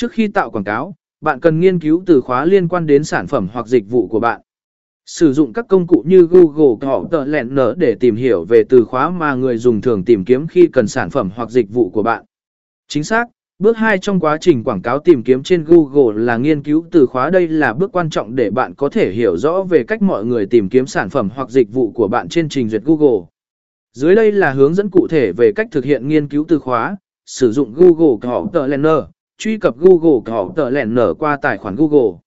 Trước khi tạo quảng cáo, bạn cần nghiên cứu từ khóa liên quan đến sản phẩm hoặc dịch vụ của bạn. Sử dụng các công cụ như Google hoặc tờ lẹn nở để tìm hiểu về từ khóa mà người dùng thường tìm kiếm khi cần sản phẩm hoặc dịch vụ của bạn. Chính xác, bước 2 trong quá trình quảng cáo tìm kiếm trên Google là nghiên cứu từ khóa. Đây là bước quan trọng để bạn có thể hiểu rõ về cách mọi người tìm kiếm sản phẩm hoặc dịch vụ của bạn trên trình duyệt Google. Dưới đây là hướng dẫn cụ thể về cách thực hiện nghiên cứu từ khóa, sử dụng Google hoặc tờ lẹn nở, truy cập Google hoặc tờ lẹn nở qua tài khoản Google.